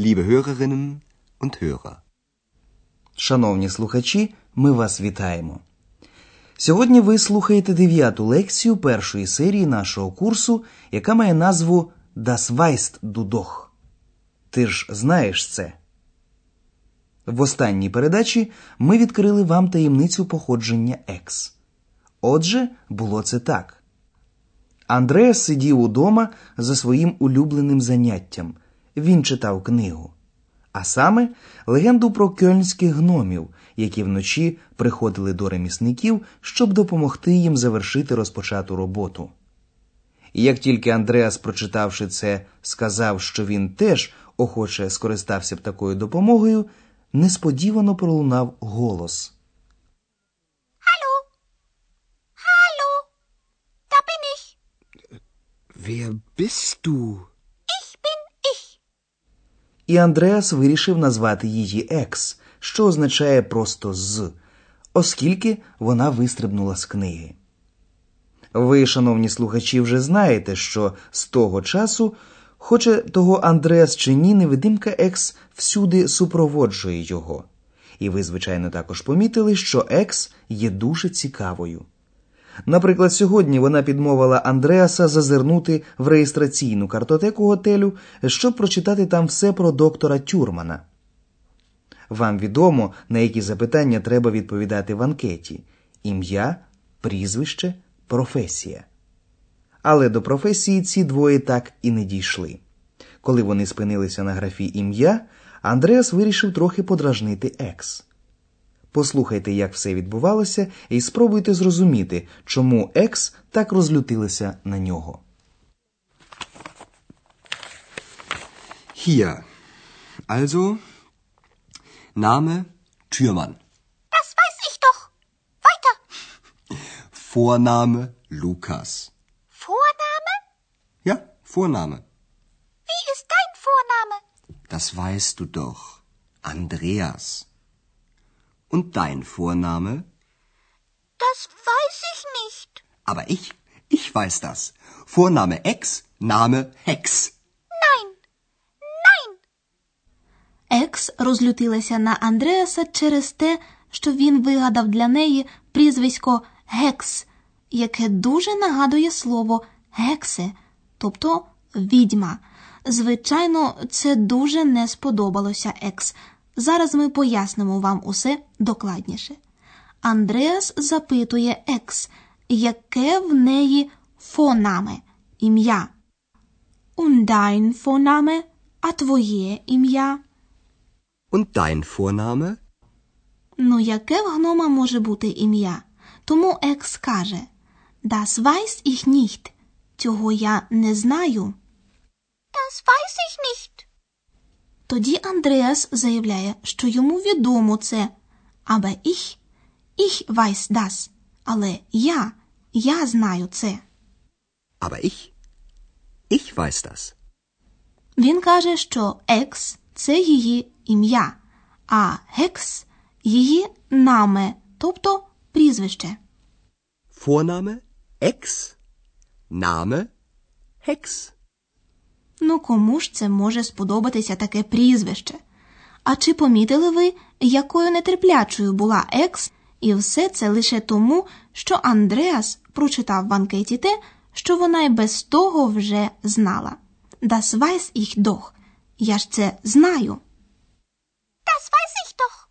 liebe Hörerinnen und Hörer. Шановні слухачі, ми вас вітаємо. Сьогодні ви слухаєте дев'яту лекцію першої серії нашого курсу, яка має назву Das weißt du doch. Ти ж знаєш це. В останній передачі ми відкрили вам таємницю походження екс. Отже, було це так. Андреас сидів удома за своїм улюбленим заняттям. Він читав книгу. А саме легенду про кьольнських гномів, які вночі приходили до ремісників, щоб допомогти їм завершити розпочату роботу. І як тільки Андреас, прочитавши це, сказав, що він теж охоче скористався б такою допомогою, несподівано пролунав голос. Hallo? Hallo? Da bin ich. Wer bist du? І Андреас вирішив назвати її Екс, що означає просто з, оскільки вона вистрибнула з книги. Ви, шановні слухачі, вже знаєте, що з того часу, хоче того Андреас чи ні, невидимка Екс всюди супроводжує його. І ви, звичайно, також помітили, що Екс є дуже цікавою. Наприклад, сьогодні вона підмовила Андреаса зазирнути в реєстраційну картотеку готелю, щоб прочитати там все про доктора Тюрмана. Вам відомо, на які запитання треба відповідати в анкеті: ім'я, прізвище, професія. Але до професії ці двоє так і не дійшли. Коли вони спинилися на графі ім'я, Андреас вирішив трохи подражнити екс. Послухайте, як все відбувалося, і спробуйте зрозуміти, чому екс так розлютилася на нього. Hier. Also, Name Türmann. Das weiß ich doch. Weiter. Vorname Lukas. Vorname? Ja, Vorname. Wie ist dein Vorname? Das weißt du doch. Andreas. Und dein Vorname? Das weiß ich nicht. Aber ich, ich weiß das. Vorname Ex, Name Hex. Nein. Nein. Екс розлютилася на Андреаса через те, що він вигадав для неї прізвисько Гекс, яке дуже нагадує слово гексе, тобто відьма. Звичайно, це дуже не сподобалося Екс. Зараз ми пояснимо вам усе докладніше. Андреас запитує Екс, яке в неї фонаме ім'я. Und dein Vorname, а твоє ім'я? Und dein Vorname? Ну, яке в гнома може бути ім'я? Тому Екс каже Das weiß ich nicht. Цього я не знаю. Das weiß ich nicht. Тоді Андреас заявляє, що йому відомо це. Aber ich, ich weiß das. Але я, я знаю це. Aber ich, ich weiß das. Він каже, що Екс це її ім'я, а Гекс її наме, тобто прізвище. Vorname Ex, Name Hex. Ну кому ж це може сподобатися таке прізвище? А чи помітили ви, якою нетерплячою була Екс, і все це лише тому, що Андреас прочитав в анкеті те, що вона й без того вже знала. Das weiß ich doch. Я ж це знаю. Das weiß ich doch.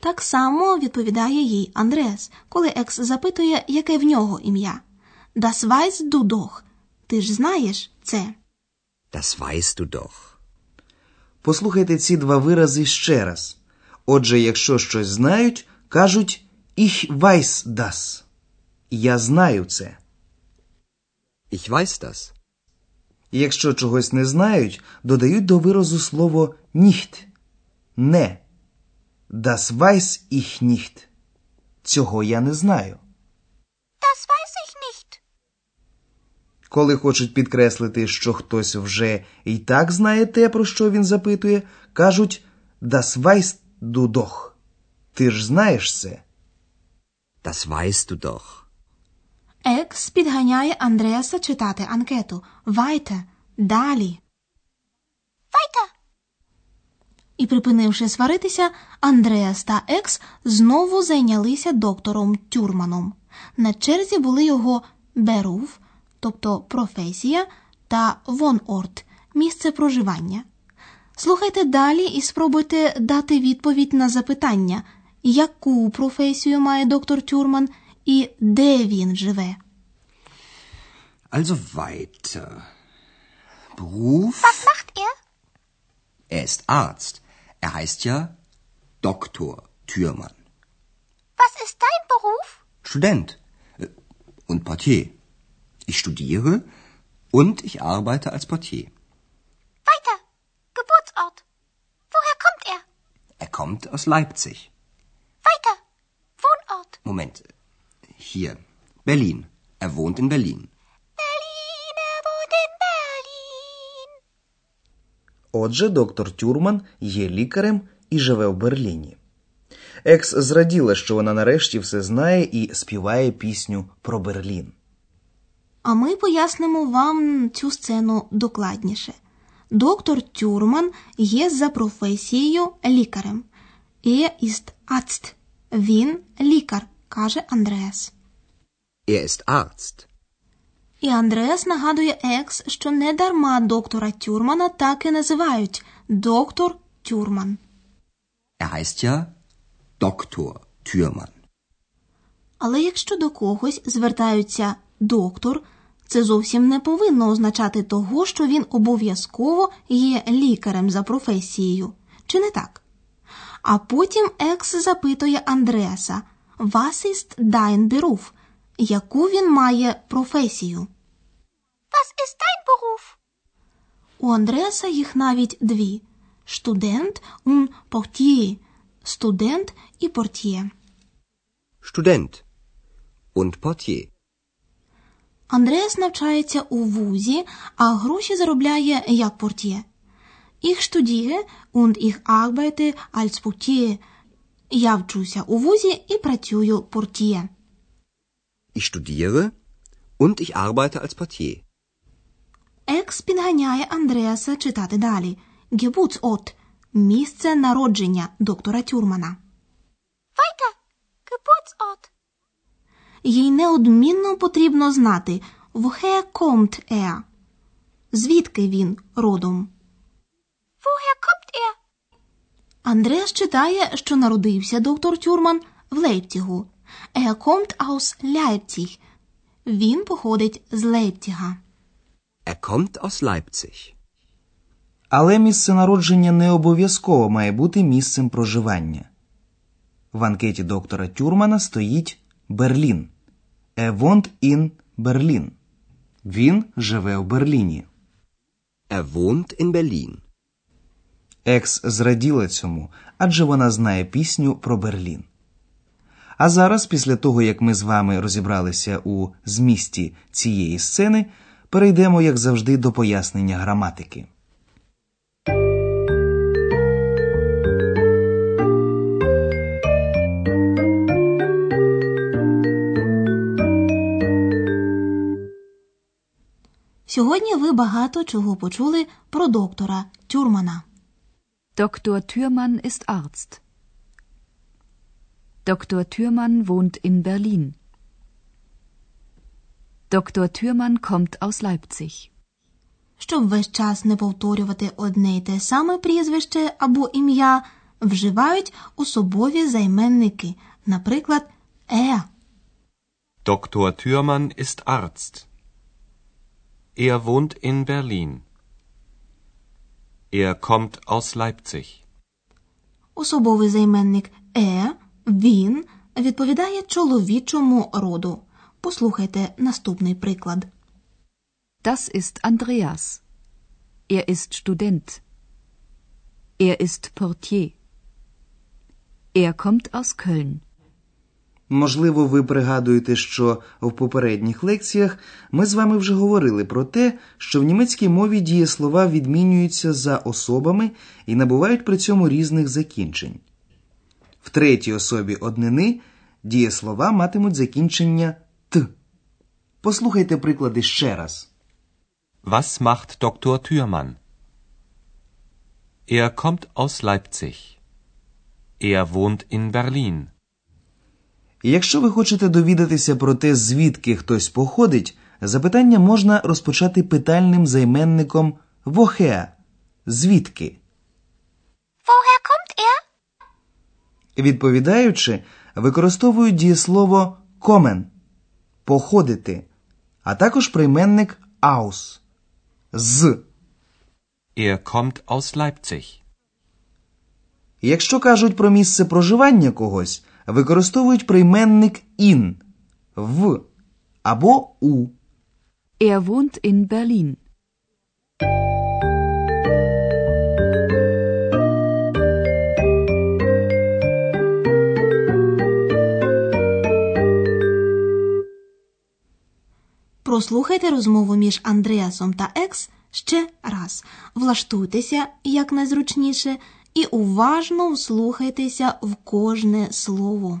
Так само відповідає їй Андреас, коли Екс запитує, яке в нього ім'я. Das weißt du doch. Ти ж знаєш це. Das weißt du doch. Послухайте ці два вирази ще раз. Отже, якщо щось знають, кажуть Ich weiß das. Я знаю це. Ich weiß das. І Якщо чогось не знають, додають до виразу слово nicht. Не. Das weiß ich nicht. Цього я не знаю. Das weiß ich nicht. Коли хочуть підкреслити, що хтось вже і так знає те, про що він запитує, кажуть Das weißt du doch. Ти ж знаєш це. Das weißt du doch. Екс підганяє Андреаса читати анкету. Вайте, далі. Weiter. І, припинивши сваритися, Андреас та Екс знову зайнялися доктором Тюрманом. На черзі були його берув, тобто професія, та вонорт місце проживання. Слухайте далі і спробуйте дати відповідь на запитання, яку професію має доктор Тюрман і де він живе. Also weiter. Beruf? Was macht er? Er ist Arzt. Er heißt ja Doktor Thürmann. Was ist dein Beruf? Student äh, und Portier. Ich studiere und ich arbeite als Portier. Weiter. Geburtsort. Woher kommt er? Er kommt aus Leipzig. Weiter. Wohnort. Moment. Hier. Berlin. Er wohnt in Berlin. Berlin, er wohnt in Berlin. Отже, доктор Тюрман є лікарем і живе в Берліні. Екс зраділа, що вона нарешті все знає і співає пісню про Берлін. А ми пояснимо вам цю сцену докладніше. Доктор Тюрман є за професією лікарем. Er ist Arzt. Він лікар, каже Андреас. Er ist Arzt. І Андреас нагадує Екс, що не дарма доктора Тюрмана так і називають доктор Тюрман. Er heißt ja Doktor Thürmann. Але якщо до когось звертаються доктор, це зовсім не повинно означати того, що він обов'язково є лікарем за професією. Чи не так? А потім Екс запитує Андреаса «Was ist dein Beruf?» яку він має професію. Was ist dein Beruf? У Андреаса їх навіть дві студент und портьє. Студент і портьє. Student und Portier. Андреас навчається у вузі, а гроші заробляє як портьє. Ich studiere und ich arbeite als Portier. Я вчуся у вузі і працюю портьє. Ich studiere und ich arbeite als Portier. Екс підганяє Андреаса читати далі. Geburtsort – місце народження доктора Тюрмана. Weiter. Geburtsort. Їй неодмінно потрібно знати, woher kommt er? Звідки він родом? Woher kommt er? Андреас читає, що народився доктор Тюрман в Лейпцігу. Er kommt aus Leipzig. Він походить з Лейпціга. Er kommt aus Leipzig. Але місце народження не обов'язково має бути місцем проживання. В анкеті доктора Тюрмана стоїть Берлін. Er wohnt in Berlin. Він живе в Берліні. Er wohnt in Berlin. Екс зраділа цьому, адже вона знає пісню про Берлін. А зараз, після того як ми з вами розібралися у змісті цієї сцени, перейдемо, як завжди, до пояснення граматики. Сьогодні ви багато чого почули про доктора Тюрмана. Dr. Thürmann ist Arzt. Dr. Thürmann wohnt in Berlin. Dr. Thürmann kommt aus Leipzig. Щоб весь час не повторювати одне й те саме прізвище або ім'я, вживають особові займенники, наприклад, е. Dr. Thürmann ist Arzt. Er wohnt in Berlin. Er kommt aus Leipzig. Особовий займенник е, він відповідає чоловічому роду. Послухайте наступний приклад. Das ist Andreas. Er ist Student. Er ist Portier. Er kommt aus Köln. Можливо, ви пригадуєте, що в попередніх лекціях ми з вами вже говорили про те, що в німецькій мові дієслова відмінюються за особами і набувають при цьому різних закінчень. В третій особі однини дієслова матимуть закінчення т. Послухайте приклади ще раз. Was macht Dr. Thürmann? Er kommt aus Leipzig. Er wohnt in Berlin. Якщо ви хочете довідатися про те, звідки хтось походить, запитання можна розпочати питальним займенником «woher» – звідки. Woher kommt er? Відповідаючи, використовують дієслово kommen – походити, а також прийменник aus – з. Er kommt aus Leipzig. Якщо кажуть про місце проживання когось, використовують прийменник in – в або у. Er wohnt in Berlin. Прослухайте розмову між Андреасом та Екс ще раз. Влаштуйтеся якнайзручніше і уважно вслухайтеся в кожне слово.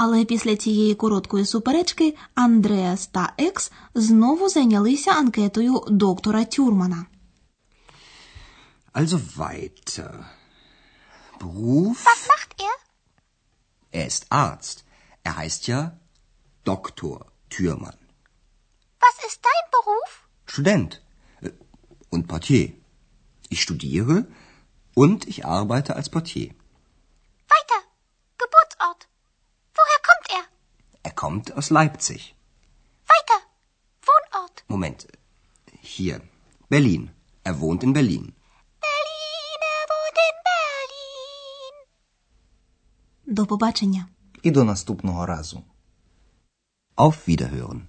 Але після цієї короткої суперечки Андреас та Екс знову зайнялися анкетою доктора Тюрмана. Also weiter. Beruf? Was macht er? Er ist Arzt. Er heißt ja Doktor Türmann. Was ist dein Beruf? Student äh, und Portier. Ich studiere und ich arbeite als Portier. kommt aus Leipzig. Weiter. Wohnort. Moment. Hier. Berlin. Er wohnt in Berlin. Berlin, er wohnt in Berlin. До побачення! І до наступного разу. Auf Wiederhören.